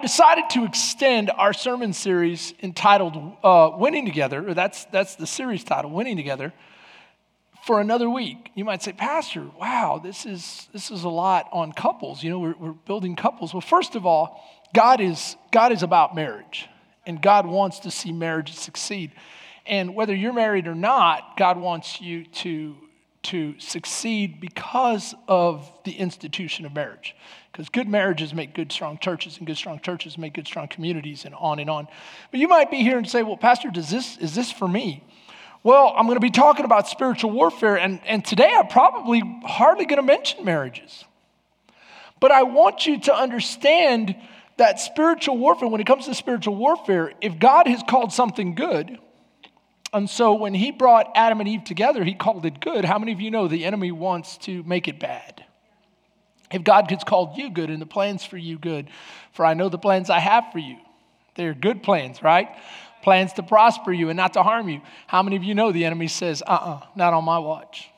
I've decided to extend our sermon series entitled uh, Winning Together, or that's, that's the series title, Winning Together, for another week. You might say, Pastor, wow, this is, this is a lot on couples. You know, we're, we're building couples. Well, first of all, God is, God is about marriage, and God wants to see marriage succeed. And whether you're married or not, God wants you to, to succeed because of the institution of marriage. Because good marriages make good, strong churches, and good, strong churches make good, strong communities, and on and on. But you might be here and say, well, Pastor, does this, is this for me? Well, I'm going to be talking about spiritual warfare, and, and today I'm probably hardly going to mention marriages. But I want you to understand that spiritual warfare, when it comes to spiritual warfare, if God has called something good, and so when he brought Adam and Eve together, he called it good. How many of you know the enemy wants to make it bad? If God has called you good and the plans for you good, for I know the plans I have for you, they're good plans, right? Plans to prosper you and not to harm you. How many of you know the enemy says, uh uh-uh, uh, not on my watch?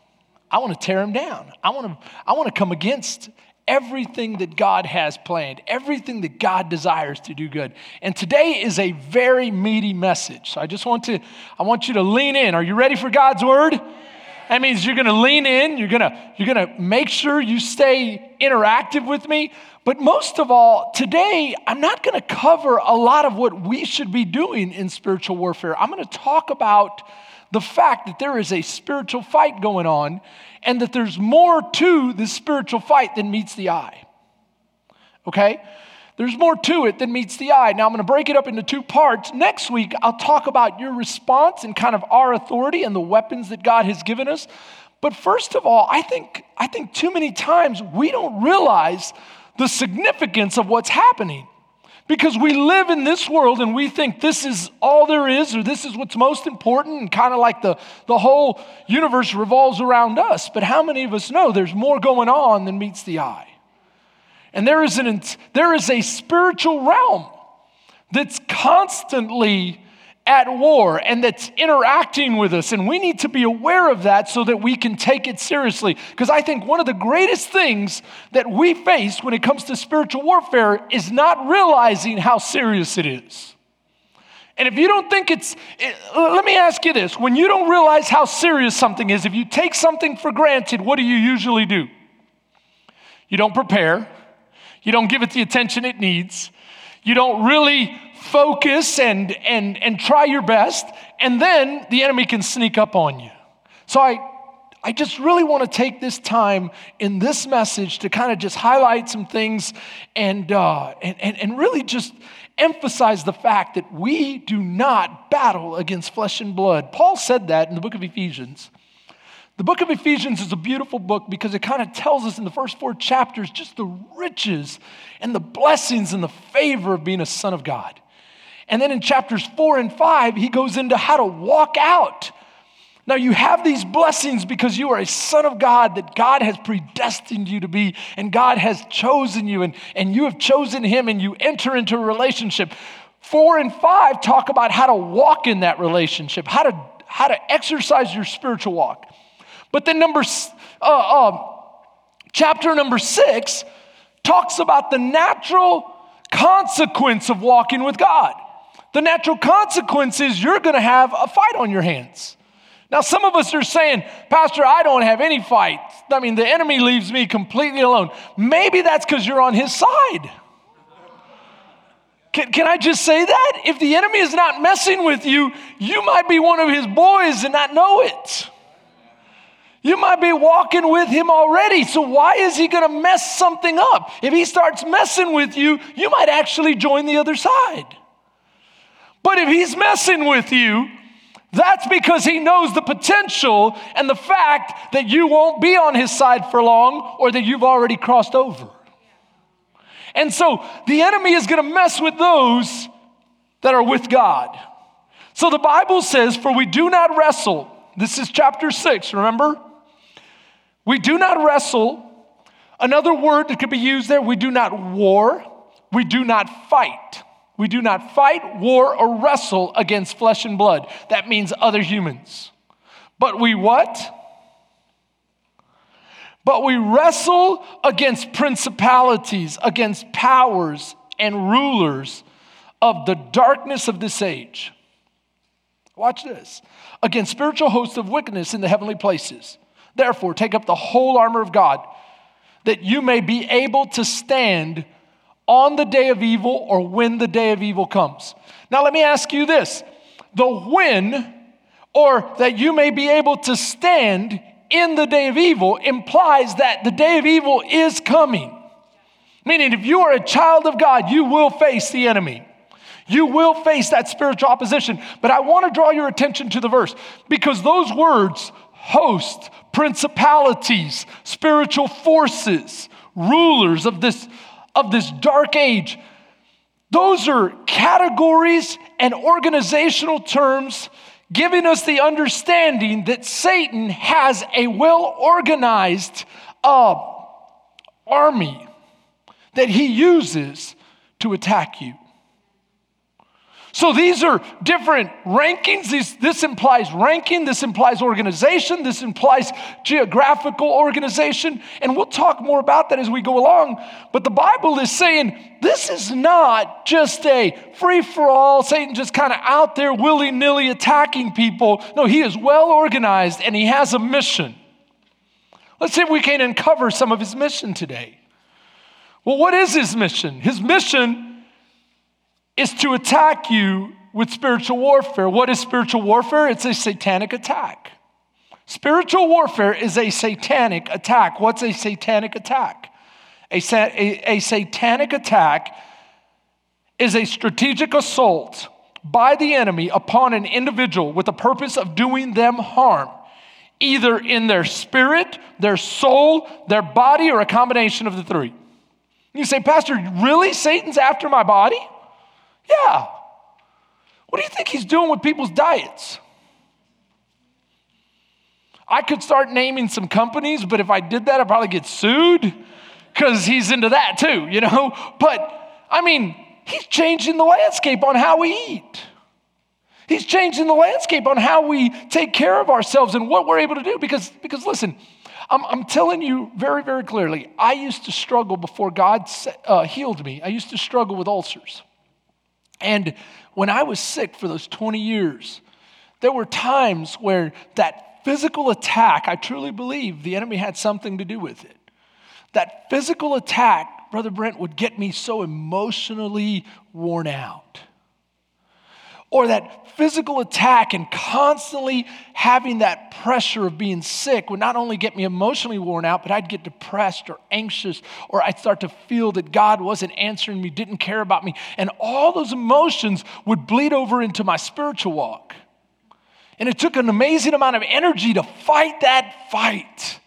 I want to tear him down. I want to, I want to come against everything that God has planned, everything that God desires to do good. And today is a very meaty message. So I just want to, I want you to lean in. Are you ready for God's word? That means you're going to lean in, you're going to you're going to make sure you stay interactive with me. But most of all, today I'm not going to cover a lot of what we should be doing in spiritual warfare. I'm going to talk about the fact that there is a spiritual fight going on and that there's more to this spiritual fight than meets the eye. Okay? There's more to it than meets the eye. Now, I'm going to break it up into two parts. Next week, I'll talk about your response and kind of our authority and the weapons that God has given us. But first of all, I think, I think too many times we don't realize the significance of what's happening. Because we live in this world and we think this is all there is or this is what's most important, and kind of like the, the whole universe revolves around us. But how many of us know there's more going on than meets the eye? And there is, an, there is a spiritual realm that's constantly at war and that's interacting with us. And we need to be aware of that so that we can take it seriously. Because I think one of the greatest things that we face when it comes to spiritual warfare is not realizing how serious it is. And if you don't think it's, it, let me ask you this when you don't realize how serious something is, if you take something for granted, what do you usually do? You don't prepare. You don't give it the attention it needs. You don't really focus and, and, and try your best. And then the enemy can sneak up on you. So I, I just really want to take this time in this message to kind of just highlight some things and, uh, and, and, and really just emphasize the fact that we do not battle against flesh and blood. Paul said that in the book of Ephesians. The book of Ephesians is a beautiful book because it kind of tells us in the first four chapters just the riches and the blessings and the favor of being a son of God. And then in chapters four and five, he goes into how to walk out. Now, you have these blessings because you are a son of God that God has predestined you to be, and God has chosen you, and, and you have chosen him, and you enter into a relationship. Four and five talk about how to walk in that relationship, how to, how to exercise your spiritual walk. But then, number, uh, uh, chapter number six talks about the natural consequence of walking with God. The natural consequence is you're going to have a fight on your hands. Now, some of us are saying, Pastor, I don't have any fight. I mean, the enemy leaves me completely alone. Maybe that's because you're on his side. Can, can I just say that? If the enemy is not messing with you, you might be one of his boys and not know it. You might be walking with him already, so why is he going to mess something up? If he starts messing with you, you might actually join the other side. But if he's messing with you, that's because he knows the potential and the fact that you won't be on his side for long or that you've already crossed over. And so the enemy is going to mess with those that are with God. So the Bible says, For we do not wrestle. This is chapter 6, remember? We do not wrestle. Another word that could be used there, we do not war, we do not fight. We do not fight, war, or wrestle against flesh and blood. That means other humans. But we what? But we wrestle against principalities, against powers, and rulers of the darkness of this age. Watch this. Against spiritual hosts of wickedness in the heavenly places. Therefore, take up the whole armor of God, that you may be able to stand on the day of evil or when the day of evil comes. Now, let me ask you this the when or that you may be able to stand in the day of evil implies that the day of evil is coming. Meaning, if you are a child of God, you will face the enemy. You will face that spiritual opposition. But I want to draw your attention to the verse because those words, host, principalities, spiritual forces, rulers of this, of this dark age, those are categories and organizational terms giving us the understanding that Satan has a well organized uh, army that he uses to attack you. So these are different rankings. These, this implies ranking, this implies organization, this implies geographical organization. And we'll talk more about that as we go along. But the Bible is saying this is not just a free for all, Satan just kind of out there willy nilly attacking people. No, he is well organized and he has a mission. Let's see if we can uncover some of his mission today. Well, what is his mission? His mission is to attack you with spiritual warfare. What is spiritual warfare? It's a satanic attack. Spiritual warfare is a satanic attack. What's a satanic attack? A, a, a satanic attack is a strategic assault by the enemy upon an individual with the purpose of doing them harm, either in their spirit, their soul, their body, or a combination of the three. You say, Pastor, really? Satan's after my body? Yeah. What do you think he's doing with people's diets? I could start naming some companies, but if I did that, I'd probably get sued because he's into that too, you know? But I mean, he's changing the landscape on how we eat. He's changing the landscape on how we take care of ourselves and what we're able to do. Because, because listen, I'm, I'm telling you very, very clearly, I used to struggle before God uh, healed me. I used to struggle with ulcers. And when I was sick for those 20 years, there were times where that physical attack, I truly believe the enemy had something to do with it. That physical attack, Brother Brent, would get me so emotionally worn out or that physical attack and constantly having that pressure of being sick would not only get me emotionally worn out, but I'd get depressed or anxious, or I'd start to feel that God wasn't answering me, didn't care about me. And all those emotions would bleed over into my spiritual walk. And it took an amazing amount of energy to fight that fight.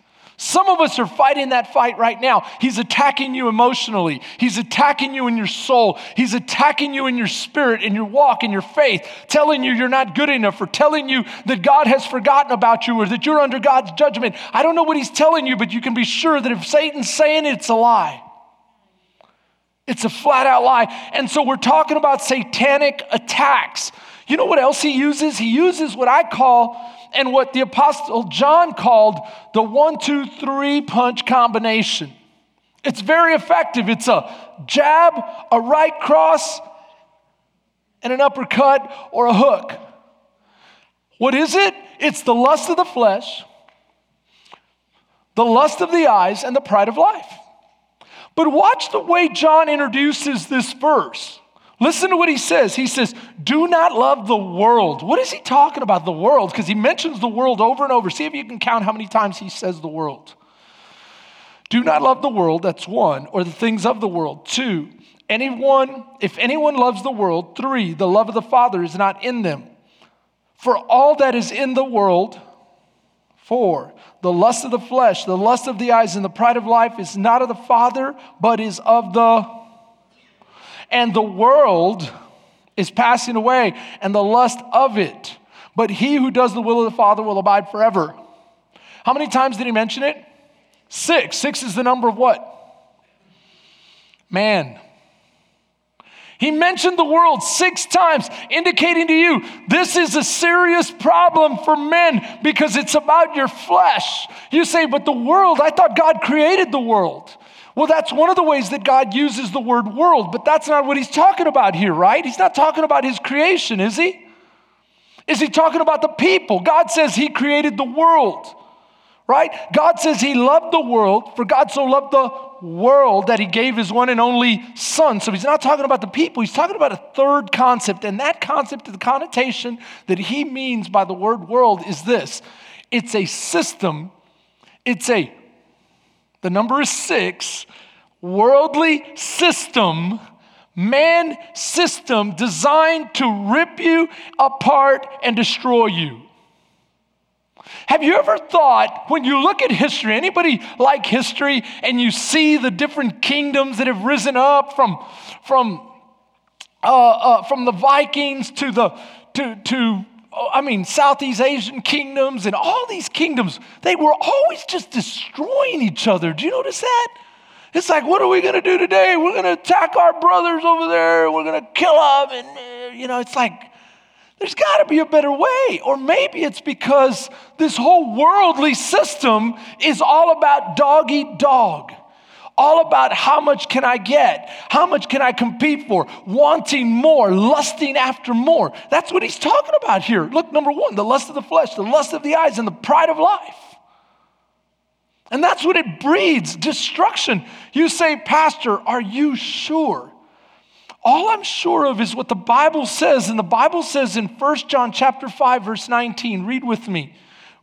Some of us are fighting that fight right now. He's attacking you emotionally. He's attacking you in your soul. He's attacking you in your spirit, in your walk, in your faith, telling you you're not good enough, or telling you that God has forgotten about you, or that you're under God's judgment. I don't know what he's telling you, but you can be sure that if Satan's saying it, it's a lie. It's a flat out lie. And so we're talking about satanic attacks. You know what else he uses? He uses what I call and what the Apostle John called the one, two, three punch combination. It's very effective. It's a jab, a right cross, and an uppercut or a hook. What is it? It's the lust of the flesh, the lust of the eyes, and the pride of life. But watch the way John introduces this verse. Listen to what he says. He says, Do not love the world. What is he talking about, the world? Because he mentions the world over and over. See if you can count how many times he says the world. Do not love the world, that's one, or the things of the world. Two, anyone, if anyone loves the world, three, the love of the Father is not in them. For all that is in the world, four, the lust of the flesh, the lust of the eyes, and the pride of life is not of the Father, but is of the and the world is passing away and the lust of it. But he who does the will of the Father will abide forever. How many times did he mention it? Six. Six is the number of what? Man. He mentioned the world six times, indicating to you this is a serious problem for men because it's about your flesh. You say, but the world, I thought God created the world. Well, that's one of the ways that God uses the word world, but that's not what he's talking about here, right? He's not talking about his creation, is he? Is he talking about the people? God says he created the world, right? God says he loved the world, for God so loved the world that he gave his one and only son. So he's not talking about the people, he's talking about a third concept. And that concept, the connotation that he means by the word world is this it's a system, it's a the number is six, worldly system, man system designed to rip you apart and destroy you. Have you ever thought, when you look at history, anybody like history, and you see the different kingdoms that have risen up from, from, uh, uh, from the Vikings to the, to, to I mean, Southeast Asian kingdoms and all these kingdoms, they were always just destroying each other. Do you notice that? It's like, what are we going to do today? We're going to attack our brothers over there. We're going to kill them. And, uh, you know, it's like, there's got to be a better way. Or maybe it's because this whole worldly system is all about dog eat dog all about how much can I get? How much can I compete for? Wanting more, lusting after more. That's what he's talking about here. Look, number one, the lust of the flesh, the lust of the eyes, and the pride of life. And that's what it breeds destruction. You say, Pastor, are you sure? All I'm sure of is what the Bible says. And the Bible says in 1 John chapter 5, verse 19, read with me.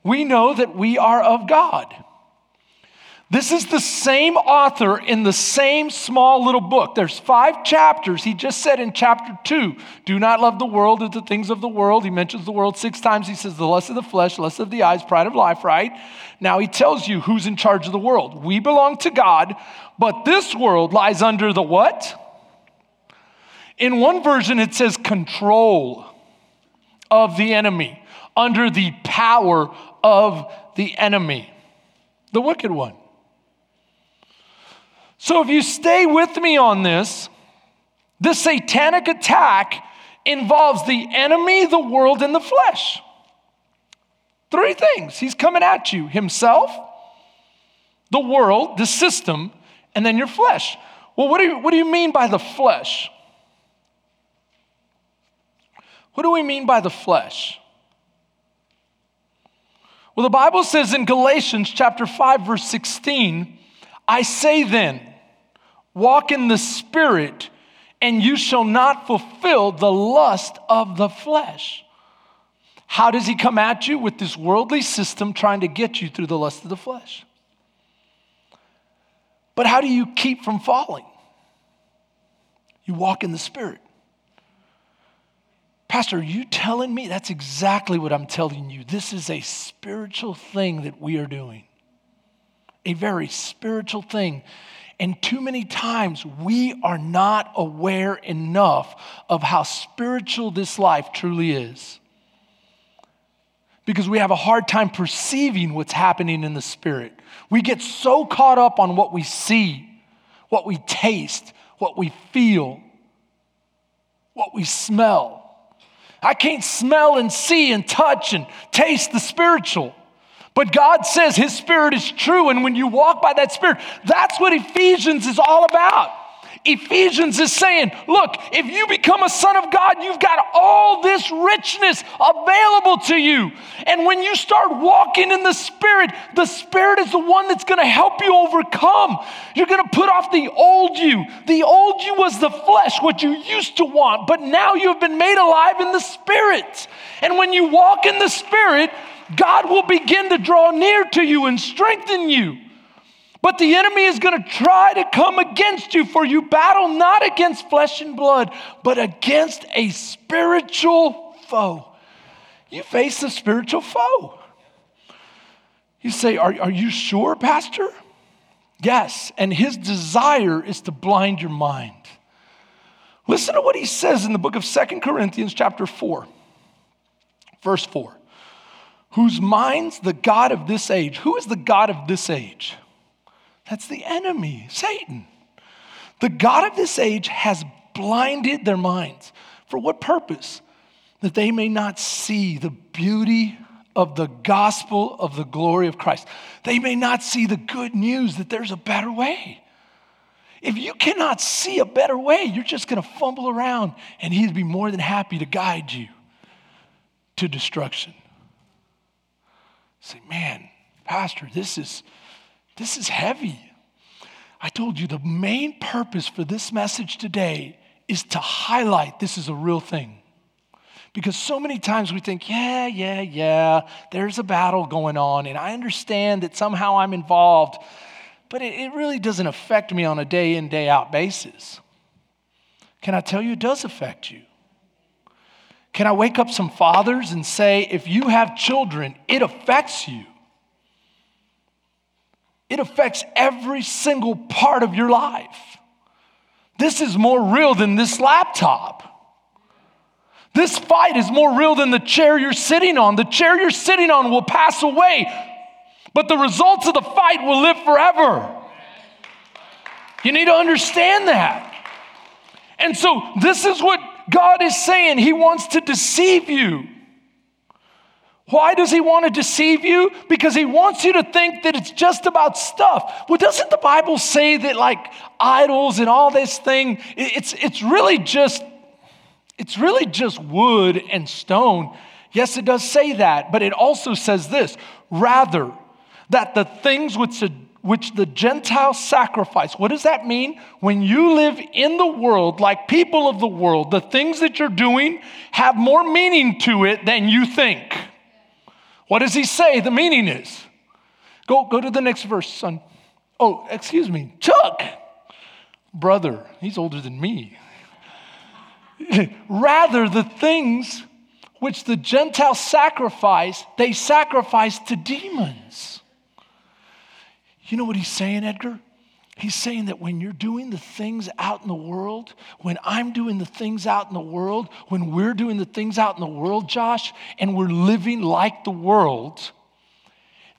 We know that we are of God. This is the same author in the same small little book. There's five chapters. He just said in chapter two, do not love the world or the things of the world. He mentions the world six times. He says the lust of the flesh, lust of the eyes, pride of life, right? Now he tells you who's in charge of the world. We belong to God, but this world lies under the what? In one version, it says control of the enemy, under the power of the enemy, the wicked one. So if you stay with me on this, this satanic attack involves the enemy, the world, and the flesh. Three things. He's coming at you himself, the world, the system, and then your flesh. Well, what do you, what do you mean by the flesh? What do we mean by the flesh? Well, the Bible says in Galatians chapter 5 verse 16, I say then, Walk in the Spirit, and you shall not fulfill the lust of the flesh. How does he come at you? With this worldly system trying to get you through the lust of the flesh. But how do you keep from falling? You walk in the Spirit. Pastor, are you telling me? That's exactly what I'm telling you. This is a spiritual thing that we are doing, a very spiritual thing. And too many times we are not aware enough of how spiritual this life truly is. Because we have a hard time perceiving what's happening in the spirit. We get so caught up on what we see, what we taste, what we feel, what we smell. I can't smell and see and touch and taste the spiritual. But God says His Spirit is true, and when you walk by that Spirit, that's what Ephesians is all about. Ephesians is saying, look, if you become a son of God, you've got all this richness available to you. And when you start walking in the Spirit, the Spirit is the one that's going to help you overcome. You're going to put off the old you. The old you was the flesh, what you used to want, but now you have been made alive in the Spirit. And when you walk in the Spirit, God will begin to draw near to you and strengthen you. But the enemy is going to try to come against you, for you battle not against flesh and blood, but against a spiritual foe. You face a spiritual foe. You say, Are, are you sure, Pastor? Yes, and his desire is to blind your mind. Listen to what he says in the book of Second Corinthians, chapter 4, verse 4 whose minds the God of this age. Who is the God of this age? That's the enemy, Satan. The God of this age has blinded their minds. For what purpose? That they may not see the beauty of the gospel of the glory of Christ. They may not see the good news that there's a better way. If you cannot see a better way, you're just to fumble around and he'd be more than happy to guide you to destruction. Say, man, Pastor, this is, this is heavy. I told you the main purpose for this message today is to highlight this is a real thing. Because so many times we think, yeah, yeah, yeah, there's a battle going on, and I understand that somehow I'm involved, but it, it really doesn't affect me on a day in, day out basis. Can I tell you, it does affect you? Can I wake up some fathers and say, if you have children, it affects you? It affects every single part of your life. This is more real than this laptop. This fight is more real than the chair you're sitting on. The chair you're sitting on will pass away, but the results of the fight will live forever. You need to understand that. And so, this is what God is saying. He wants to deceive you. Why does he want to deceive you? Because he wants you to think that it's just about stuff. Well, doesn't the Bible say that like idols and all this thing, it's, it's really just, it's really just wood and stone. Yes, it does say that, but it also says this, rather, that the things which which the Gentiles sacrifice. What does that mean? When you live in the world like people of the world, the things that you're doing have more meaning to it than you think. What does he say the meaning is? Go, go to the next verse, son. Oh, excuse me, Chuck, brother, he's older than me. Rather, the things which the Gentiles sacrifice, they sacrifice to demons. You know what he's saying, Edgar? He's saying that when you're doing the things out in the world, when I'm doing the things out in the world, when we're doing the things out in the world, Josh, and we're living like the world,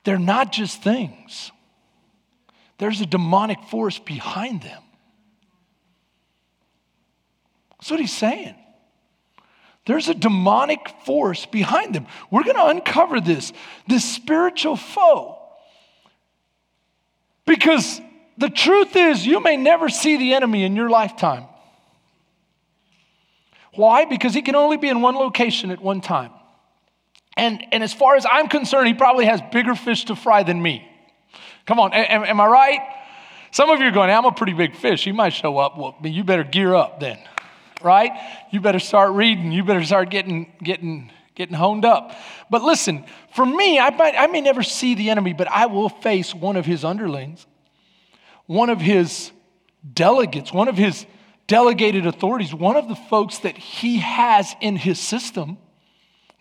they're not just things. There's a demonic force behind them. That's what he's saying. There's a demonic force behind them. We're going to uncover this, this spiritual foe. Because the truth is, you may never see the enemy in your lifetime. Why? Because he can only be in one location at one time. And, and as far as I'm concerned, he probably has bigger fish to fry than me. Come on, am, am I right? Some of you are going, I'm a pretty big fish. He might show up. Well, you better gear up then, right? You better start reading. You better start getting, getting, getting honed up. But listen, for me, I, might, I may never see the enemy, but I will face one of his underlings one of his delegates, one of his delegated authorities, one of the folks that he has in his system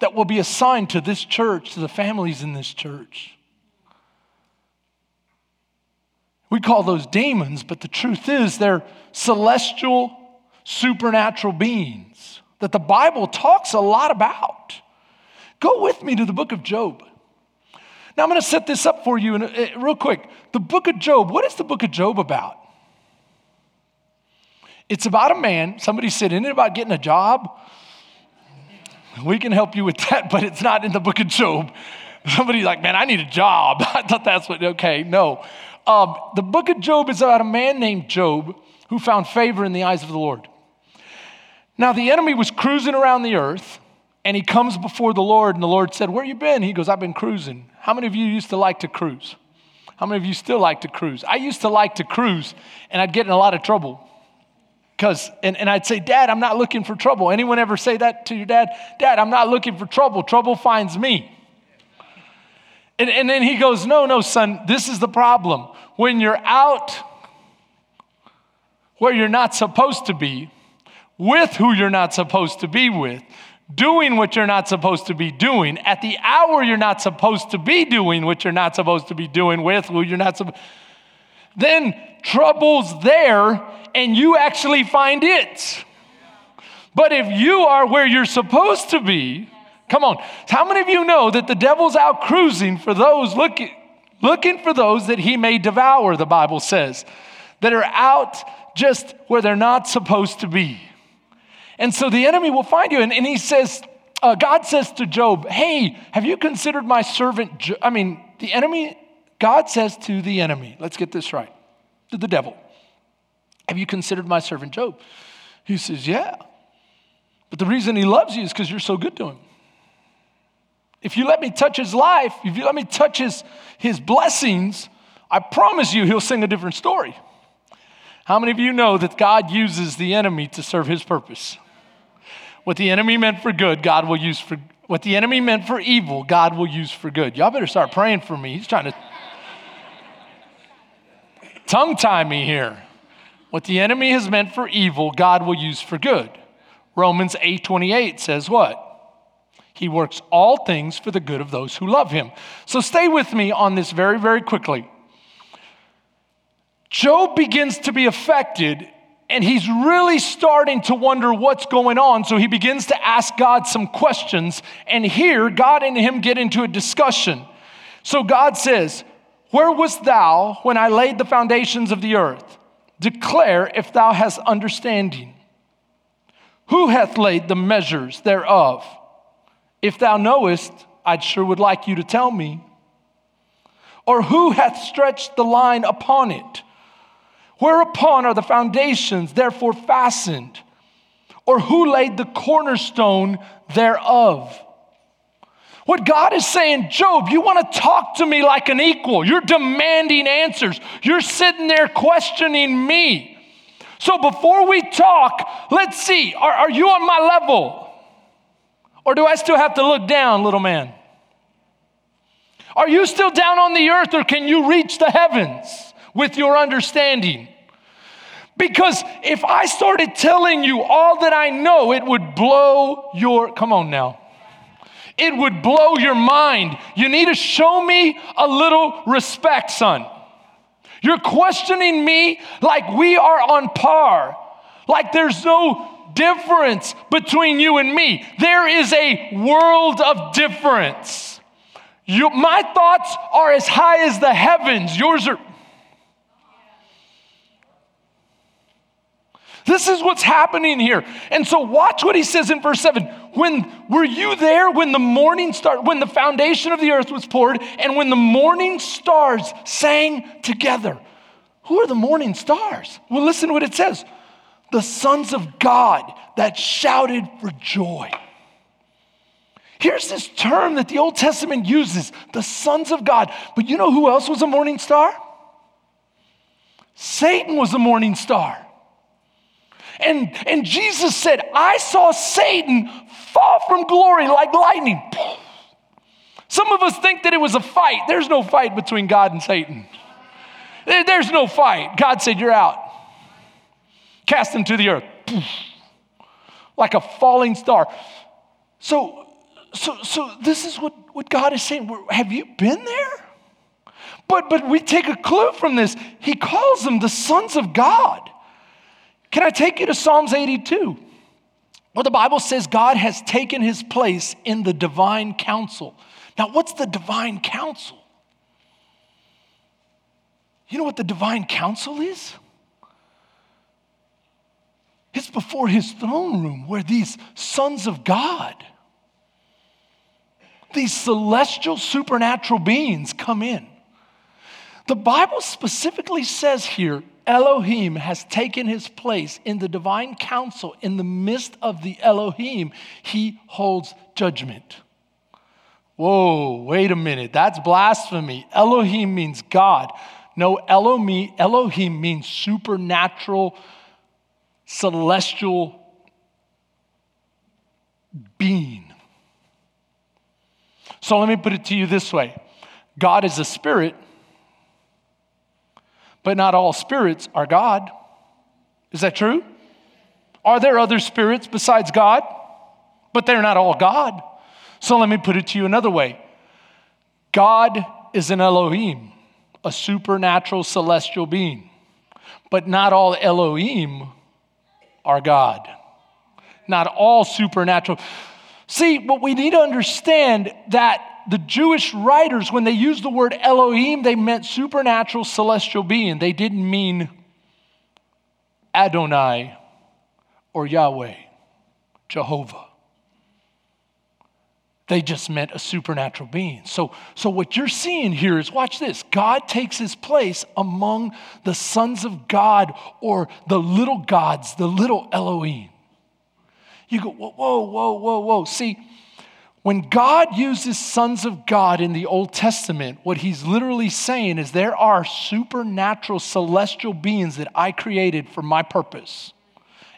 that will be assigned to this church, to the families in this church. We call those demons, but the truth is they're celestial, supernatural beings that the Bible talks a lot about. Go with me to the book of Job. Now, I'm going to set this up for you in a, real quick. The book of Job, what is the book of Job about? It's about a man. Somebody said, Isn't it about getting a job? We can help you with that, but it's not in the book of Job. Somebody's like, Man, I need a job. I thought that's what, okay, no. Um, the book of Job is about a man named Job who found favor in the eyes of the Lord. Now, the enemy was cruising around the earth and he comes before the Lord, and the Lord said, Where you been? He goes, I've been cruising. How many of you used to like to cruise? How many of you still like to cruise? I used to like to cruise, and I'd get in a lot of trouble. Because, and, and I'd say, Dad, I'm not looking for trouble. Anyone ever say that to your dad? Dad, I'm not looking for trouble. Trouble finds me. And, and then he goes, No, no, son, this is the problem. When you're out where you're not supposed to be, with who you're not supposed to be with, doing what you're not supposed to be doing, at the hour you're not supposed to be doing what you're not supposed to be doing with who you're not supposed then trouble's there and you actually find it. But if you are where you're supposed to be, come on. How many of you know that the devil's out cruising for those looking looking for those that he may devour, the Bible says, that are out just where they're not supposed to be. And so the enemy will find you. And, and he says, uh, God says to Job, Hey, have you considered my servant? Jo-? I mean, the enemy, God says to the enemy, let's get this right, to the devil, Have you considered my servant Job? He says, Yeah. But the reason he loves you is because you're so good to him. If you let me touch his life, if you let me touch his, his blessings, I promise you he'll sing a different story. How many of you know that God uses the enemy to serve his purpose? What the enemy meant for good, God will use for what the enemy meant for evil, God will use for good. Y'all better start praying for me. He's trying to tongue tie me here. What the enemy has meant for evil, God will use for good. Romans 8:28 says what? He works all things for the good of those who love him. So stay with me on this very very quickly. Job begins to be affected and he's really starting to wonder what's going on. So he begins to ask God some questions. And here, God and him get into a discussion. So God says, Where wast thou when I laid the foundations of the earth? Declare if thou hast understanding. Who hath laid the measures thereof? If thou knowest, I sure would like you to tell me. Or who hath stretched the line upon it? Whereupon are the foundations therefore fastened? Or who laid the cornerstone thereof? What God is saying, Job, you want to talk to me like an equal. You're demanding answers. You're sitting there questioning me. So before we talk, let's see, are, are you on my level? Or do I still have to look down, little man? Are you still down on the earth or can you reach the heavens with your understanding? Because if I started telling you all that I know, it would blow your, come on now. It would blow your mind. You need to show me a little respect, son. You're questioning me like we are on par, like there's no difference between you and me. There is a world of difference. You, my thoughts are as high as the heavens, yours are This is what's happening here. And so watch what he says in verse 7. When were you there when the morning star when the foundation of the earth was poured and when the morning stars sang together? Who are the morning stars? Well, listen to what it says. The sons of God that shouted for joy. Here's this term that the Old Testament uses, the sons of God. But you know who else was a morning star? Satan was a morning star. And, and Jesus said, I saw Satan fall from glory like lightning. Some of us think that it was a fight. There's no fight between God and Satan. There's no fight. God said, You're out. Cast him to the earth. Like a falling star. So, so, so this is what, what God is saying. Have you been there? But, but we take a clue from this. He calls them the sons of God. Can I take you to Psalms 82? Well, the Bible says God has taken his place in the divine council. Now, what's the divine council? You know what the divine council is? It's before his throne room where these sons of God, these celestial supernatural beings come in. The Bible specifically says here Elohim has taken his place in the divine council. In the midst of the Elohim, he holds judgment. Whoa, wait a minute. That's blasphemy. Elohim means God. No, Elohim, Elohim means supernatural, celestial being. So let me put it to you this way God is a spirit but not all spirits are God. Is that true? Are there other spirits besides God? But they're not all God. So let me put it to you another way God is an Elohim, a supernatural celestial being. But not all Elohim are God. Not all supernatural. See, what we need to understand that the Jewish writers, when they used the word Elohim, they meant supernatural celestial being. They didn't mean Adonai or Yahweh, Jehovah. they just meant a supernatural being. So, so what you're seeing here is watch this God takes his place among the sons of God or the little gods, the little Elohim. You go, whoa, whoa, whoa, whoa, whoa. See, when God uses sons of God in the Old Testament, what he's literally saying is there are supernatural celestial beings that I created for my purpose.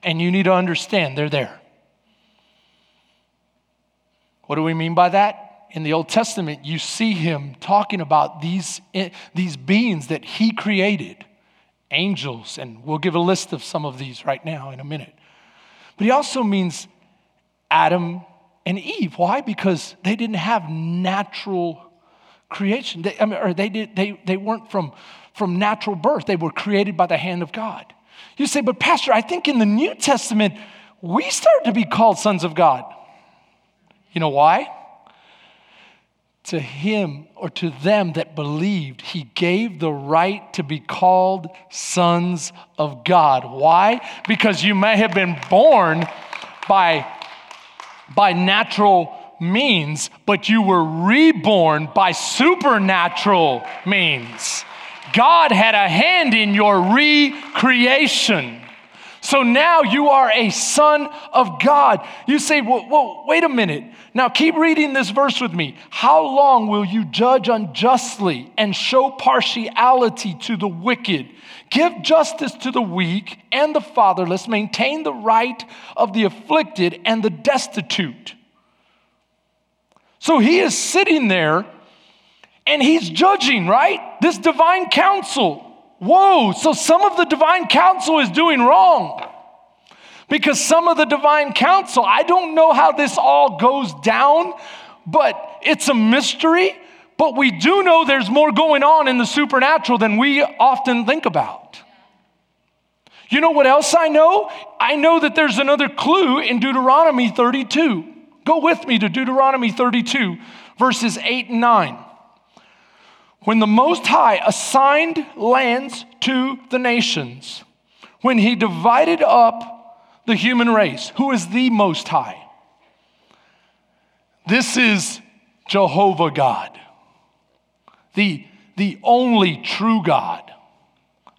And you need to understand they're there. What do we mean by that? In the Old Testament, you see him talking about these, eh, these beings that he created, angels, and we'll give a list of some of these right now in a minute. But he also means Adam and Eve. Why? Because they didn't have natural creation. They, I mean, or they, did, they, they weren't from, from natural birth, they were created by the hand of God. You say, but Pastor, I think in the New Testament, we start to be called sons of God. You know why? To him or to them that believed, he gave the right to be called sons of God. Why? Because you may have been born by, by natural means, but you were reborn by supernatural means. God had a hand in your recreation. So now you are a son of God. You say, well, well, wait a minute. Now keep reading this verse with me. How long will you judge unjustly and show partiality to the wicked? Give justice to the weak and the fatherless, maintain the right of the afflicted and the destitute. So he is sitting there and he's judging, right? This divine council. Whoa, so some of the divine council is doing wrong. Because some of the divine council, I don't know how this all goes down, but it's a mystery. But we do know there's more going on in the supernatural than we often think about. You know what else I know? I know that there's another clue in Deuteronomy 32. Go with me to Deuteronomy 32, verses 8 and 9 when the Most High assigned lands to the nations, when he divided up the human race, who is the Most High? This is Jehovah God, the, the only true God,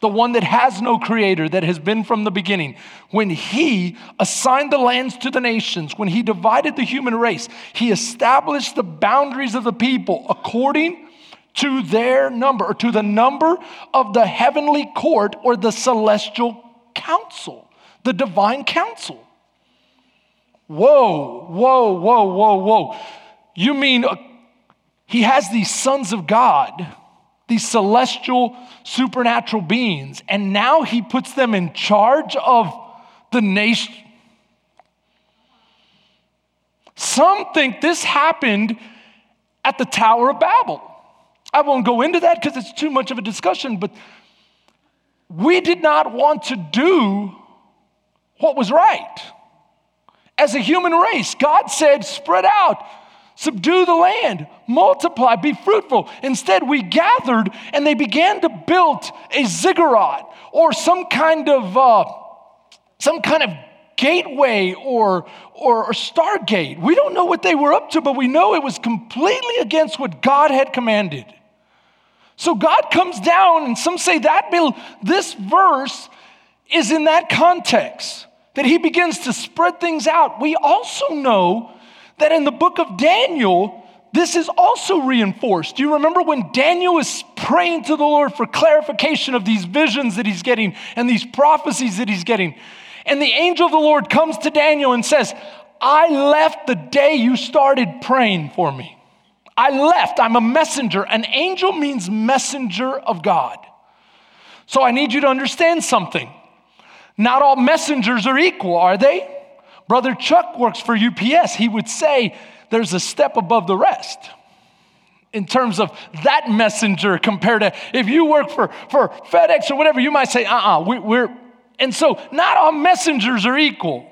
the one that has no creator, that has been from the beginning. When he assigned the lands to the nations, when he divided the human race, he established the boundaries of the people according to their number, or to the number of the heavenly court or the celestial council, the divine council. Whoa, whoa, whoa, whoa, whoa. You mean he has these sons of God, these celestial, supernatural beings, and now he puts them in charge of the nation. Some think this happened at the Tower of Babel. I won't go into that because it's too much of a discussion, but we did not want to do what was right. As a human race, God said, spread out, subdue the land, multiply, be fruitful. Instead, we gathered and they began to build a ziggurat or some kind of uh, some kind of gateway or, or, or stargate. We don't know what they were up to, but we know it was completely against what God had commanded. So God comes down, and some say that bill, this verse is in that context, that he begins to spread things out. We also know that in the book of Daniel, this is also reinforced. Do you remember when Daniel is praying to the Lord for clarification of these visions that he's getting and these prophecies that he's getting? And the angel of the Lord comes to Daniel and says, I left the day you started praying for me. I left. I'm a messenger. An angel means messenger of God. So I need you to understand something. Not all messengers are equal, are they? Brother Chuck works for UPS. He would say there's a step above the rest in terms of that messenger compared to if you work for, for FedEx or whatever, you might say, uh uh-uh, uh, we, we're. And so not all messengers are equal.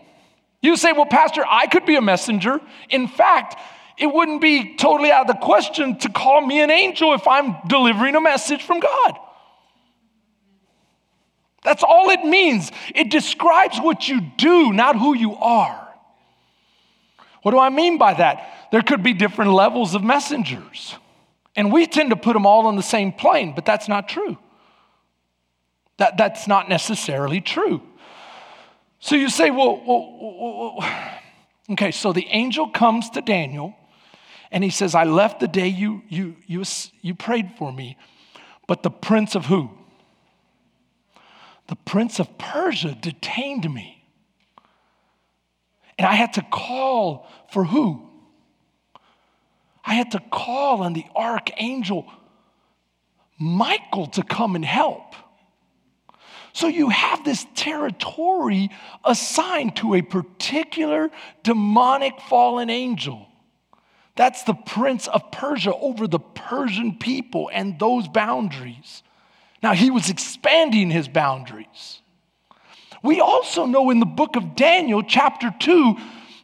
You say, well, Pastor, I could be a messenger. In fact, it wouldn't be totally out of the question to call me an angel if I'm delivering a message from God. That's all it means. It describes what you do, not who you are. What do I mean by that? There could be different levels of messengers. And we tend to put them all on the same plane, but that's not true. That, that's not necessarily true. So you say, well, well, well, okay, so the angel comes to Daniel and he says, I left the day you, you, you, you prayed for me, but the prince of who? The prince of Persia detained me. And I had to call for who? I had to call on the archangel Michael to come and help. So you have this territory assigned to a particular demonic fallen angel. That's the prince of Persia over the Persian people and those boundaries. Now, he was expanding his boundaries. We also know in the book of Daniel, chapter 2,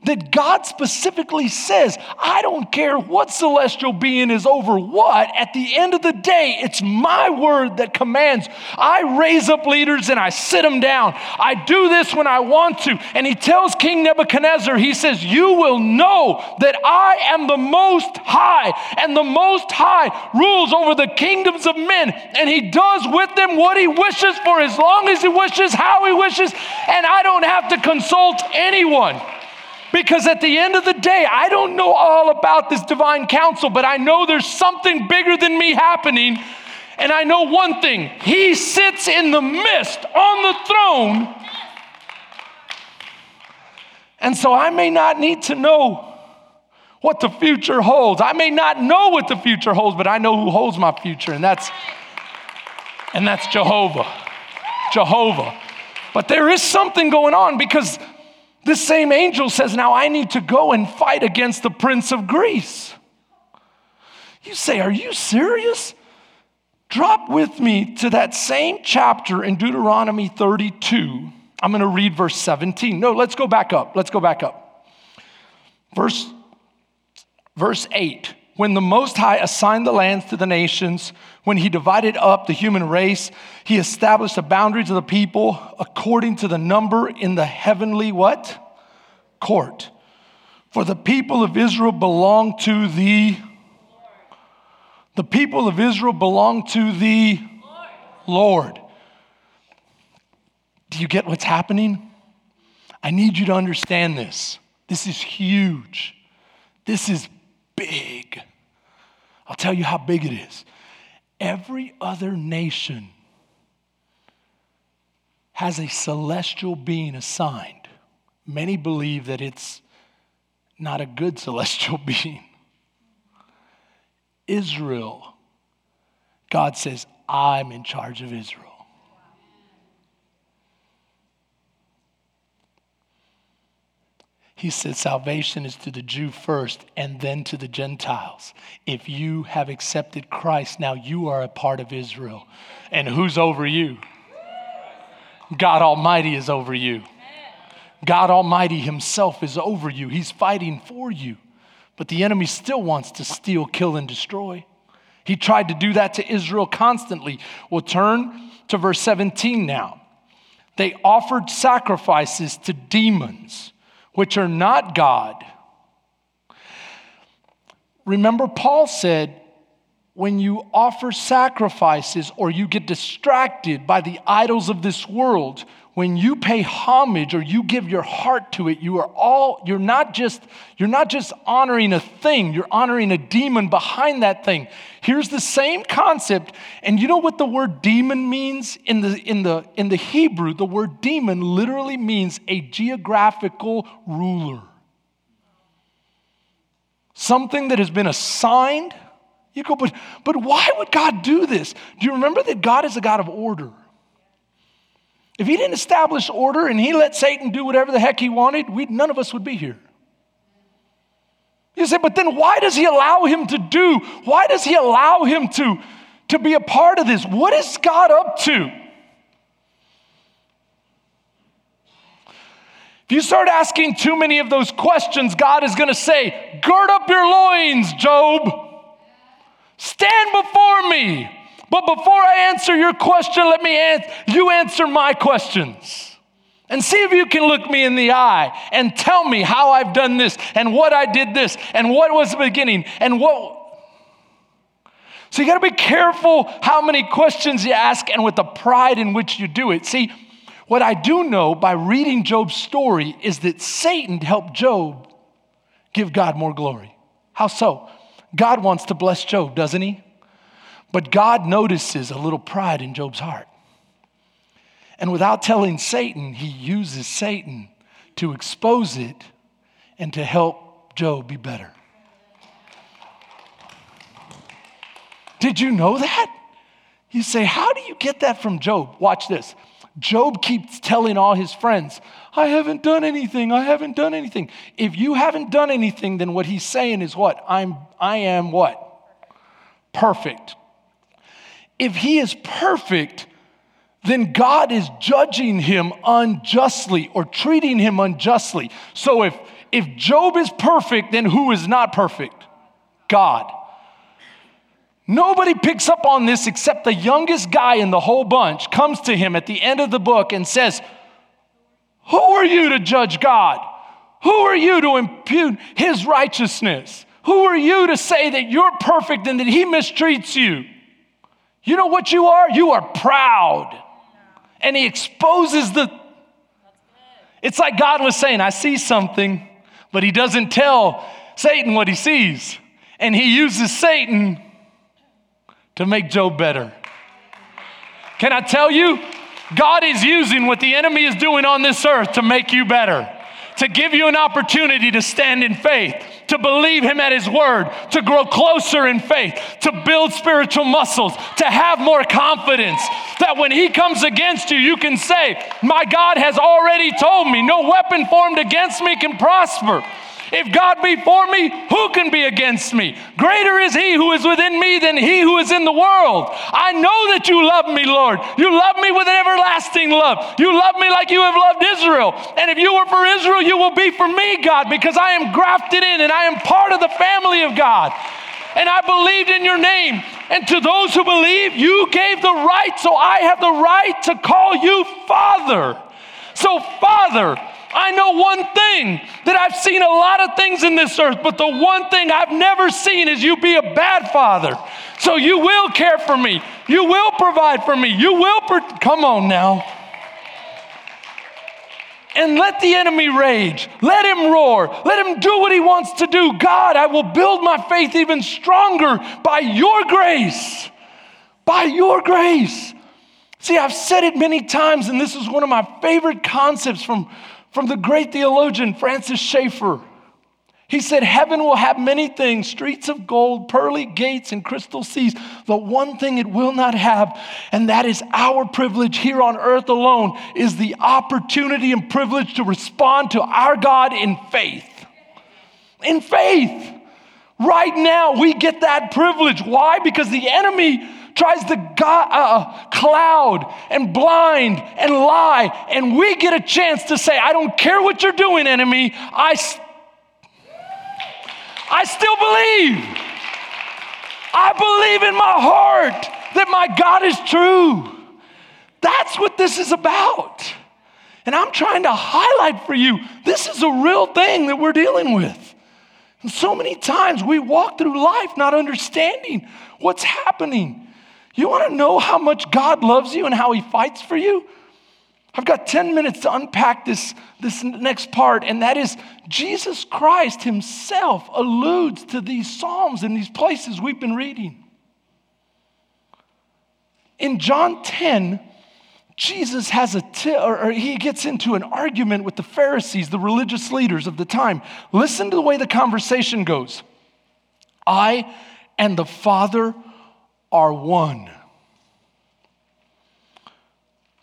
that God specifically says, I don't care what celestial being is over what, at the end of the day, it's my word that commands. I raise up leaders and I sit them down. I do this when I want to. And he tells King Nebuchadnezzar, he says, You will know that I am the most high, and the most high rules over the kingdoms of men, and he does with them what he wishes for as long as he wishes, how he wishes, and I don't have to consult anyone. Because at the end of the day, I don't know all about this divine counsel, but I know there's something bigger than me happening. And I know one thing He sits in the midst on the throne. And so I may not need to know what the future holds. I may not know what the future holds, but I know who holds my future, and that's and that's Jehovah. Jehovah. But there is something going on because this same angel says, Now I need to go and fight against the prince of Greece. You say, Are you serious? Drop with me to that same chapter in Deuteronomy 32. I'm going to read verse 17. No, let's go back up. Let's go back up. Verse, verse 8 when the Most High assigned the lands to the nations, when he divided up the human race, he established the boundaries of the people according to the number in the heavenly what? Court. For the people of Israel belong to the the people of Israel belong to the Lord. Lord. Do you get what's happening? I need you to understand this. This is huge. This is big. I'll tell you how big it is. Every other nation has a celestial being assigned. Many believe that it's not a good celestial being. Israel, God says, I'm in charge of Israel. He said salvation is to the Jew first and then to the Gentiles. If you have accepted Christ, now you are a part of Israel. And who's over you? God Almighty is over you. God Almighty Himself is over you. He's fighting for you. But the enemy still wants to steal, kill, and destroy. He tried to do that to Israel constantly. We'll turn to verse 17 now. They offered sacrifices to demons which are not God. Remember, Paul said, when you offer sacrifices or you get distracted by the idols of this world, when you pay homage or you give your heart to it, you are all, you're not just, you're not just honoring a thing, you're honoring a demon behind that thing. Here's the same concept. And you know what the word demon means in the, in the, in the Hebrew? The word demon literally means a geographical ruler. Something that has been assigned. You go, but, but why would God do this? Do you remember that God is a God of order? If he didn't establish order and he let Satan do whatever the heck he wanted, we, none of us would be here. You say, but then why does he allow him to do? Why does he allow him to, to be a part of this? What is God up to? If you start asking too many of those questions, God is going to say, Gird up your loins, Job. Stand before me. But before I answer your question, let me answer, you answer my questions. and see if you can look me in the eye and tell me how I've done this and what I did this and what was the beginning and what. So you got to be careful how many questions you ask and with the pride in which you do it. See, what I do know by reading Job's story is that Satan helped Job give God more glory. How so? God wants to bless Job, doesn't he? But God notices a little pride in Job's heart. And without telling Satan, he uses Satan to expose it and to help Job be better. Did you know that? You say, How do you get that from Job? Watch this. Job keeps telling all his friends, I haven't done anything. I haven't done anything. If you haven't done anything, then what he's saying is what? I'm I am what? Perfect. If he is perfect, then God is judging him unjustly or treating him unjustly. So if, if Job is perfect, then who is not perfect? God. Nobody picks up on this except the youngest guy in the whole bunch comes to him at the end of the book and says, Who are you to judge God? Who are you to impute his righteousness? Who are you to say that you're perfect and that he mistreats you? You know what you are? You are proud and he exposes the. It's like God was saying, I see something, but he doesn't tell Satan what he sees. And he uses Satan to make Job better. Can I tell you? God is using what the enemy is doing on this earth to make you better to give you an opportunity to stand in faith, to believe Him at His word, to grow closer in faith, to build spiritual muscles, to have more confidence. That when He comes against you, you can say, My God has already told me, no weapon formed against me can prosper. If God be for me, who can be against me? Greater is he who is within me than he who is in the world. I know that you love me, Lord. You love me with an everlasting love. You love me like you have loved Israel. And if you were for Israel, you will be for me, God, because I am grafted in and I am part of the family of God. And I believed in your name. And to those who believe, you gave the right, so I have the right to call you Father. So, Father, I know one thing that I've seen a lot of things in this earth, but the one thing I've never seen is you be a bad father. So you will care for me. You will provide for me. You will, pro- come on now. And let the enemy rage. Let him roar. Let him do what he wants to do. God, I will build my faith even stronger by your grace. By your grace. See, I've said it many times, and this is one of my favorite concepts from, from the great theologian Francis Schaeffer. He said, Heaven will have many things streets of gold, pearly gates, and crystal seas. The one thing it will not have, and that is our privilege here on earth alone, is the opportunity and privilege to respond to our God in faith. In faith. Right now, we get that privilege. Why? Because the enemy tries to uh, uh, cloud and blind and lie, and we get a chance to say, I don't care what you're doing, enemy. I, I still believe. I believe in my heart that my God is true. That's what this is about. And I'm trying to highlight for you this is a real thing that we're dealing with. And so many times we walk through life not understanding what's happening. You want to know how much God loves you and how He fights for you? I've got 10 minutes to unpack this, this next part, and that is Jesus Christ Himself alludes to these Psalms and these places we've been reading. In John 10, Jesus has a t- or, or he gets into an argument with the Pharisees, the religious leaders of the time. Listen to the way the conversation goes. I and the Father are one.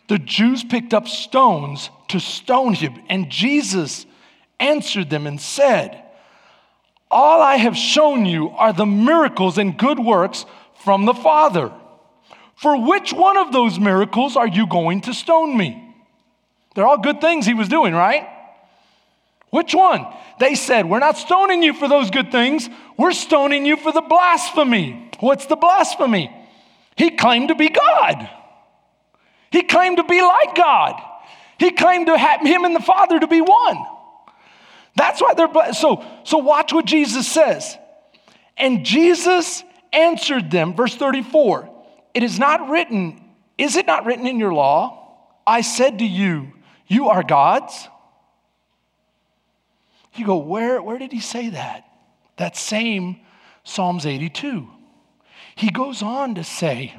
The Jews picked up stones to stone him, and Jesus answered them and said, All I have shown you are the miracles and good works from the Father. For which one of those miracles are you going to stone me? They're all good things he was doing, right? Which one? They said, We're not stoning you for those good things. We're stoning you for the blasphemy. What's the blasphemy? He claimed to be God. He claimed to be like God. He claimed to have him and the Father to be one. That's why they're blessed. So, so watch what Jesus says. And Jesus answered them, verse 34 It is not written, is it not written in your law? I said to you, You are gods. You go, where, where did he say that? That same Psalms 82. He goes on to say,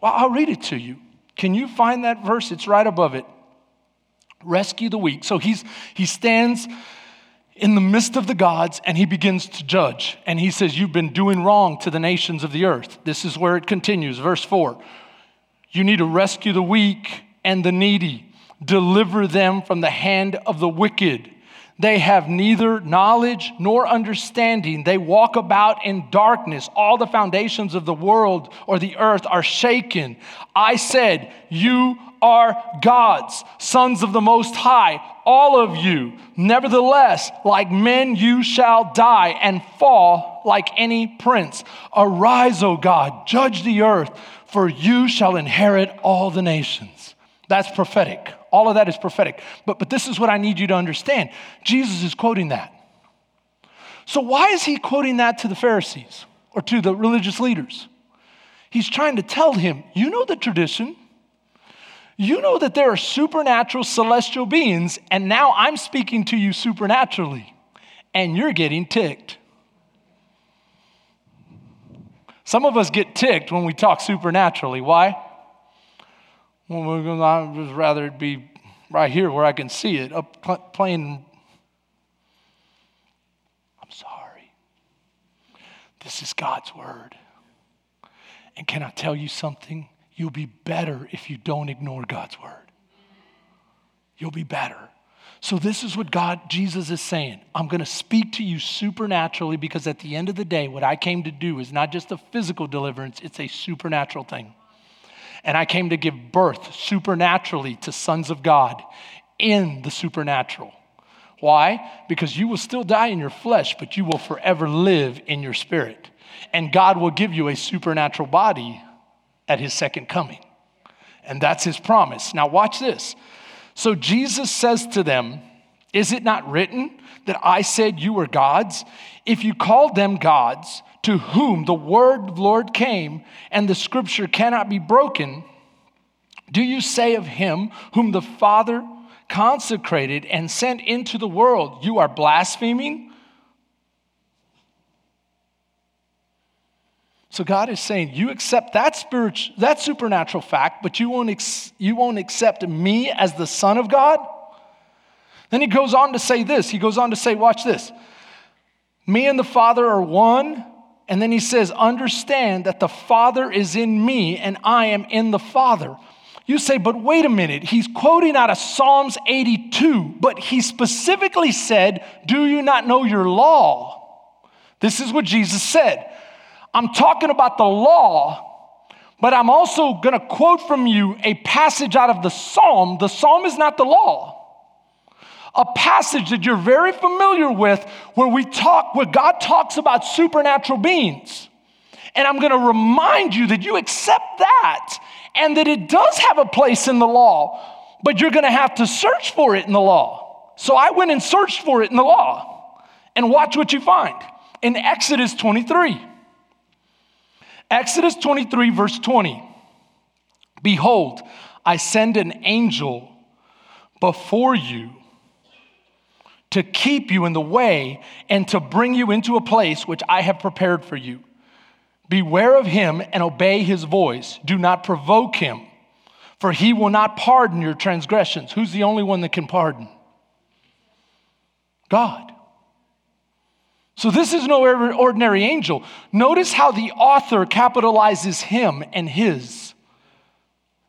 well, I'll read it to you. Can you find that verse? It's right above it. Rescue the weak. So he's, he stands in the midst of the gods and he begins to judge. And he says, You've been doing wrong to the nations of the earth. This is where it continues. Verse 4 You need to rescue the weak and the needy, deliver them from the hand of the wicked. They have neither knowledge nor understanding. They walk about in darkness. All the foundations of the world or the earth are shaken. I said, You are gods, sons of the Most High, all of you. Nevertheless, like men, you shall die and fall like any prince. Arise, O God, judge the earth, for you shall inherit all the nations. That's prophetic. All of that is prophetic. But, but this is what I need you to understand Jesus is quoting that. So, why is he quoting that to the Pharisees or to the religious leaders? He's trying to tell him, you know the tradition. You know that there are supernatural celestial beings, and now I'm speaking to you supernaturally, and you're getting ticked. Some of us get ticked when we talk supernaturally. Why? Well, I'd just rather it be right here where I can see it, up playing. I'm sorry. This is God's word. And can I tell you something? You'll be better if you don't ignore God's word. You'll be better. So, this is what God, Jesus is saying. I'm going to speak to you supernaturally because at the end of the day, what I came to do is not just a physical deliverance, it's a supernatural thing. And I came to give birth supernaturally to sons of God in the supernatural. Why? Because you will still die in your flesh, but you will forever live in your spirit. And God will give you a supernatural body at his second coming. And that's his promise. Now, watch this. So Jesus says to them, Is it not written that I said you were gods? If you called them gods, to whom the word of the Lord came, and the scripture cannot be broken, do you say of him whom the Father consecrated and sent into the world, You are blaspheming? So God is saying, You accept that, spiritual, that supernatural fact, but you won't, ex- you won't accept me as the Son of God? Then he goes on to say this. He goes on to say, Watch this. Me and the Father are one. And then he says, Understand that the Father is in me and I am in the Father. You say, but wait a minute, he's quoting out of Psalms 82, but he specifically said, Do you not know your law? This is what Jesus said. I'm talking about the law, but I'm also going to quote from you a passage out of the Psalm. The Psalm is not the law a passage that you're very familiar with where we talk, where God talks about supernatural beings. And I'm going to remind you that you accept that and that it does have a place in the law, but you're going to have to search for it in the law. So I went and searched for it in the law. And watch what you find in Exodus 23. Exodus 23, verse 20. Behold, I send an angel before you to keep you in the way and to bring you into a place which I have prepared for you. Beware of him and obey his voice. Do not provoke him, for he will not pardon your transgressions. Who's the only one that can pardon? God. So this is no ordinary angel. Notice how the author capitalizes him and his.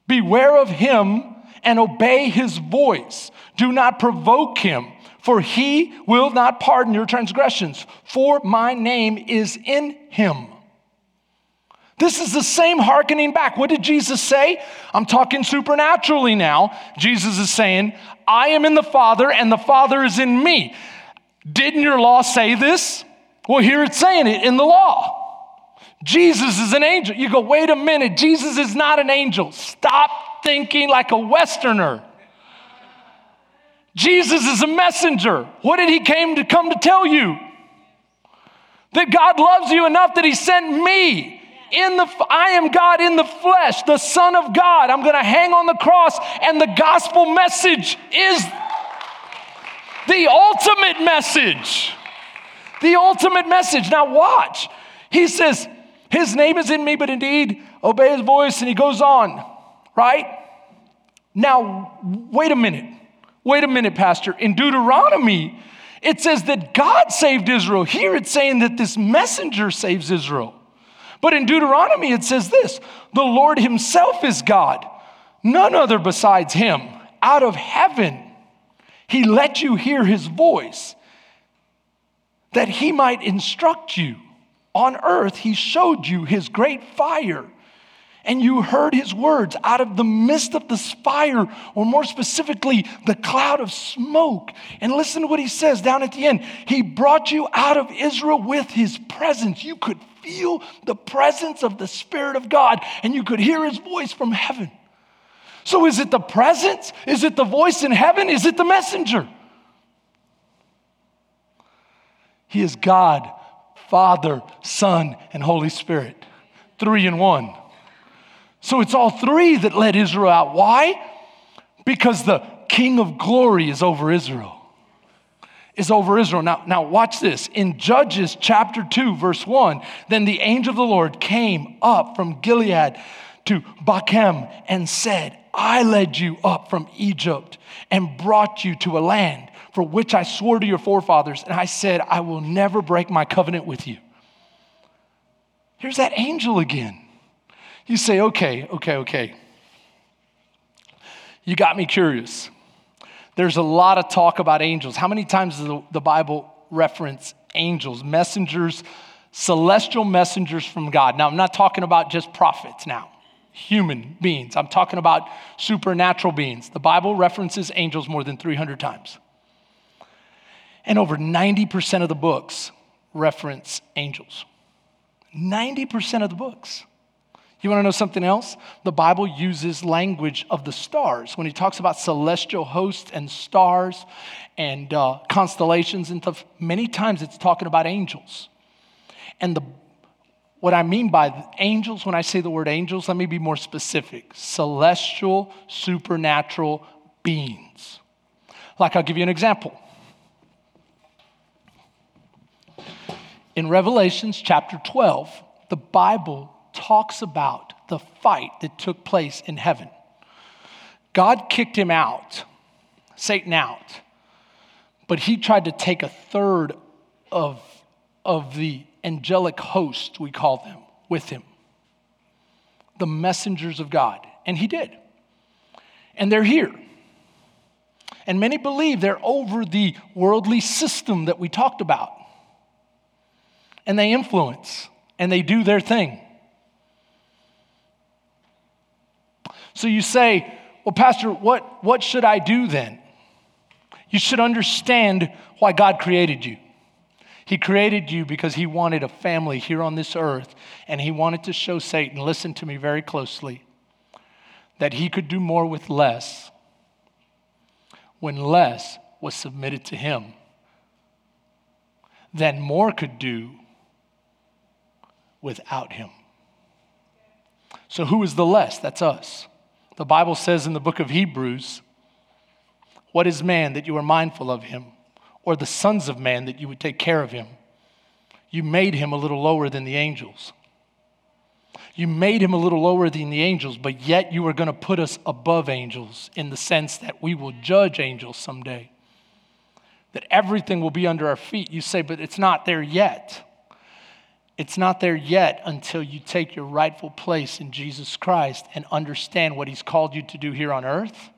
Beware of him and obey his voice. Do not provoke him for he will not pardon your transgressions, for my name is in him. This is the same hearkening back. What did Jesus say? I'm talking supernaturally now. Jesus is saying, I am in the Father, and the Father is in me. Didn't your law say this? Well, here it's saying it in the law. Jesus is an angel. You go, wait a minute, Jesus is not an angel. Stop thinking like a Westerner. Jesus is a messenger. What did he came to come to tell you? That God loves you enough that he sent me in the I am God in the flesh, the son of God. I'm going to hang on the cross and the gospel message is the ultimate message. The ultimate message. Now watch. He says, his name is in me, but indeed obey his voice and he goes on, right? Now wait a minute. Wait a minute, pastor. In Deuteronomy, it says that God saved Israel. Here it's saying that this messenger saves Israel. But in Deuteronomy, it says this the Lord Himself is God, none other besides Him. Out of heaven, He let you hear His voice that He might instruct you. On earth, He showed you His great fire and you heard his words out of the midst of the fire, or more specifically, the cloud of smoke. And listen to what he says down at the end. He brought you out of Israel with his presence. You could feel the presence of the Spirit of God, and you could hear his voice from heaven. So, is it the presence? Is it the voice in heaven? Is it the messenger? He is God, Father, Son, and Holy Spirit. Three in one. So it's all three that led Israel out. Why? Because the King of glory is over Israel. Is over Israel. Now, now watch this. In Judges chapter 2, verse 1, then the angel of the Lord came up from Gilead to Bochim and said, I led you up from Egypt and brought you to a land for which I swore to your forefathers. And I said, I will never break my covenant with you. Here's that angel again. You say, okay, okay, okay. You got me curious. There's a lot of talk about angels. How many times does the, the Bible reference angels, messengers, celestial messengers from God? Now, I'm not talking about just prophets now, human beings. I'm talking about supernatural beings. The Bible references angels more than 300 times. And over 90% of the books reference angels. 90% of the books. You want to know something else? The Bible uses language of the stars. When he talks about celestial hosts and stars and uh, constellations and stuff, many times it's talking about angels. And the, what I mean by angels, when I say the word angels, let me be more specific celestial, supernatural beings. Like, I'll give you an example. In Revelations chapter 12, the Bible talks about the fight that took place in heaven. God kicked him out, Satan out, but he tried to take a third of, of the angelic host, we call them, with him. The messengers of God. And he did. And they're here. And many believe they're over the worldly system that we talked about. And they influence and they do their thing. So you say, Well, Pastor, what, what should I do then? You should understand why God created you. He created you because He wanted a family here on this earth, and He wanted to show Satan, listen to me very closely, that He could do more with less when less was submitted to Him than more could do without Him. So, who is the less? That's us. The Bible says in the book of Hebrews, What is man that you are mindful of him, or the sons of man that you would take care of him? You made him a little lower than the angels. You made him a little lower than the angels, but yet you are going to put us above angels in the sense that we will judge angels someday. That everything will be under our feet. You say, but it's not there yet. It's not there yet until you take your rightful place in Jesus Christ and understand what He's called you to do here on earth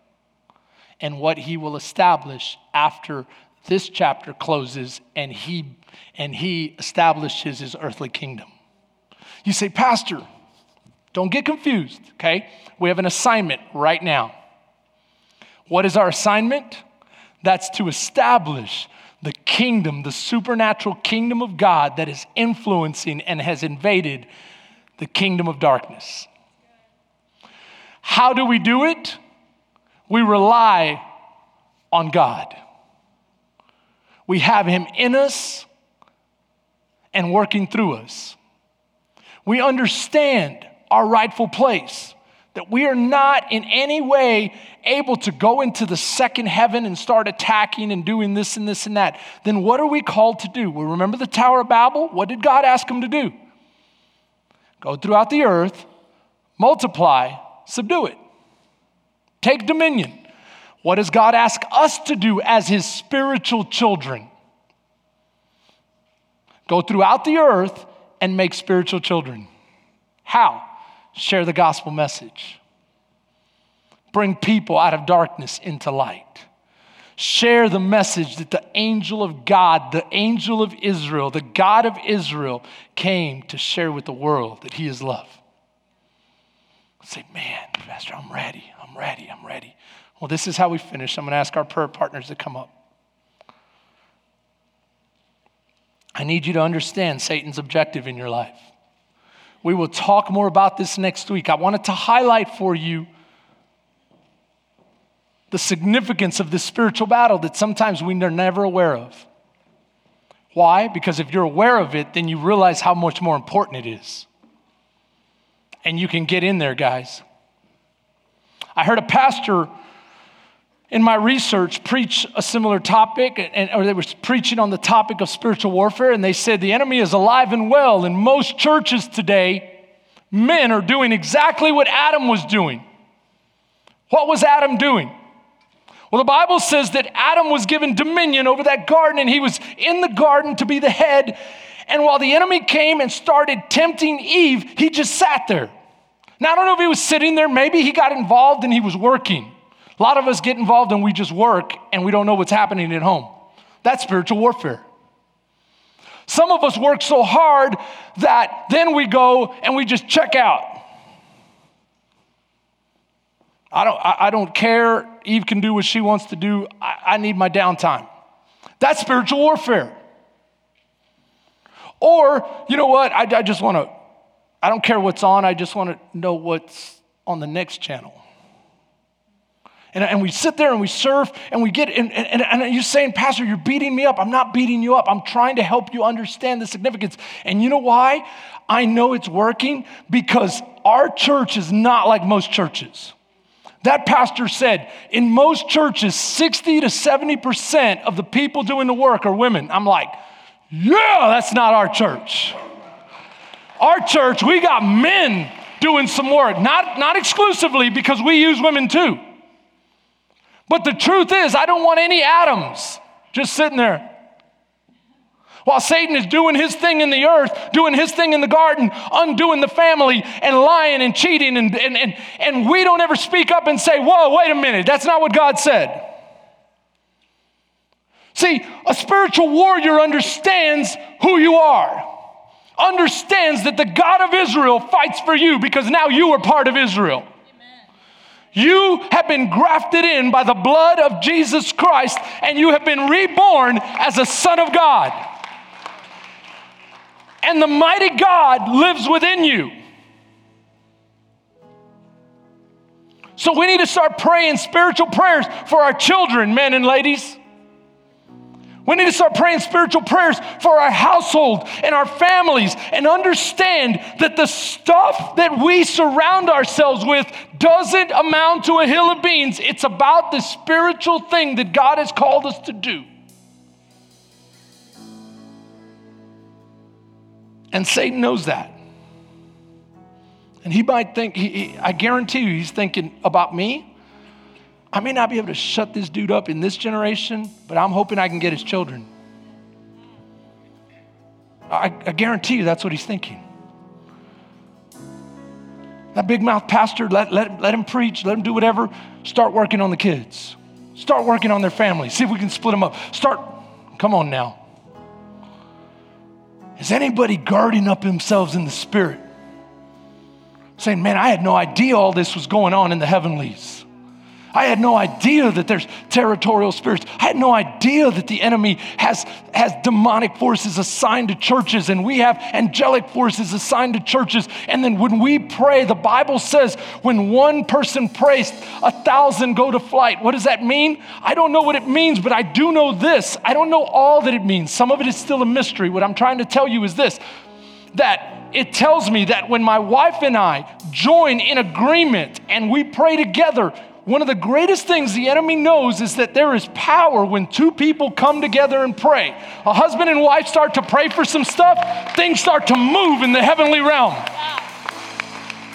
and what He will establish after this chapter closes and He, and he establishes His earthly kingdom. You say, Pastor, don't get confused, okay? We have an assignment right now. What is our assignment? That's to establish the kingdom, the supernatural kingdom of God that is influencing and has invaded the kingdom of darkness. How do we do it? We rely on God. We have Him in us and working through us. We understand our rightful place, that we are not in any way able to go into the second heaven and start attacking and doing this and this and that. Then what are we called to do? Well, remember the Tower of Babel? What did God ask them to do? Go throughout the earth, multiply, subdue it, take dominion. What does God ask us to do as His spiritual children? Go throughout the earth and make spiritual children. How? Share the gospel message. Bring people out of darkness into light. Share the message that the angel of God, the angel of Israel, the God of Israel came to share with the world that he is love. Say, man, Pastor, I'm ready. I'm ready. I'm ready. Well, this is how we finish. I'm going to ask our prayer partners to come up. I need you to understand Satan's objective in your life. We will talk more about this next week. I wanted to highlight for you the significance of this spiritual battle that sometimes we are never aware of. Why? Because if you're aware of it, then you realize how much more important it is. And you can get in there, guys. I heard a pastor in my research preach a similar topic, and, or they were preaching on the topic of spiritual warfare, and they said the enemy is alive and well. In most churches today, men are doing exactly what Adam was doing. What was Adam doing? Well, the Bible says that Adam was given dominion over that garden, and he was in the garden to be the head. And while the enemy came and started tempting Eve, he just sat there. Now, I don't know if he was sitting there, maybe he got involved and he was working. A lot of us get involved and we just work and we don't know what's happening at home. That's spiritual warfare. Some of us work so hard that then we go and we just check out. I don't, I, I don't care. Eve can do what she wants to do. I, I need my downtime. That's spiritual warfare. Or, you know what? I, I just want to, I don't care what's on. I just want to know what's on the next channel. And, and we sit there and we serve and we get, and, and, and you're saying, Pastor, you're beating me up. I'm not beating you up. I'm trying to help you understand the significance. And you know why? I know it's working because our church is not like most churches. That pastor said, in most churches, 60 to 70% of the people doing the work are women. I'm like, yeah, that's not our church. Our church, we got men doing some work, not, not exclusively because we use women too. But the truth is, I don't want any Adams just sitting there. While Satan is doing his thing in the earth, doing his thing in the garden, undoing the family and lying and cheating, and, and, and, and we don't ever speak up and say, Whoa, wait a minute, that's not what God said. See, a spiritual warrior understands who you are, understands that the God of Israel fights for you because now you are part of Israel. You have been grafted in by the blood of Jesus Christ, and you have been reborn as a son of God. And the mighty God lives within you. So we need to start praying spiritual prayers for our children, men and ladies. We need to start praying spiritual prayers for our household and our families and understand that the stuff that we surround ourselves with doesn't amount to a hill of beans. It's about the spiritual thing that God has called us to do. And Satan knows that. And he might think, he, he, I guarantee you, he's thinking about me I may not be able to shut this dude up in this generation, but I'm hoping I can get his children. I, I guarantee you that's what he's thinking. That big mouth pastor, let, let, let him preach, let him do whatever. Start working on the kids. Start working on their family. See if we can split them up. Start, come on now. Is anybody guarding up themselves in the spirit? Saying, man, I had no idea all this was going on in the heavenlies. I had no idea that there's territorial spirits. I had no idea that the enemy has, has demonic forces assigned to churches and we have angelic forces assigned to churches. And then when we pray, the Bible says when one person prays, a thousand go to flight. What does that mean? I don't know what it means, but I do know this. I don't know all that it means. Some of it is still a mystery. What I'm trying to tell you is this that it tells me that when my wife and I join in agreement and we pray together, one of the greatest things the enemy knows is that there is power when two people come together and pray. A husband and wife start to pray for some stuff, things start to move in the heavenly realm.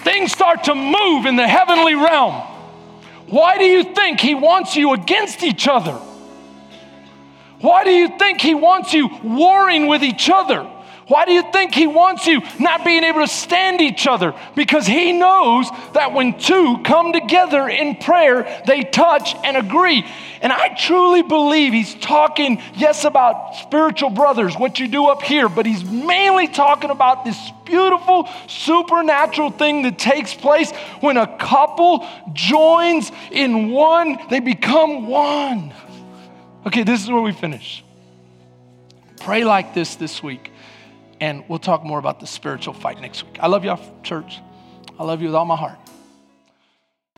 Things start to move in the heavenly realm. Why do you think he wants you against each other? Why do you think he wants you warring with each other? Why do you think he wants you not being able to stand each other? Because he knows that when two come together in prayer, they touch and agree. And I truly believe he's talking, yes, about spiritual brothers, what you do up here, but he's mainly talking about this beautiful supernatural thing that takes place when a couple joins in one, they become one. Okay, this is where we finish. Pray like this this week. And we'll talk more about the spiritual fight next week. I love y'all, church. I love you with all my heart.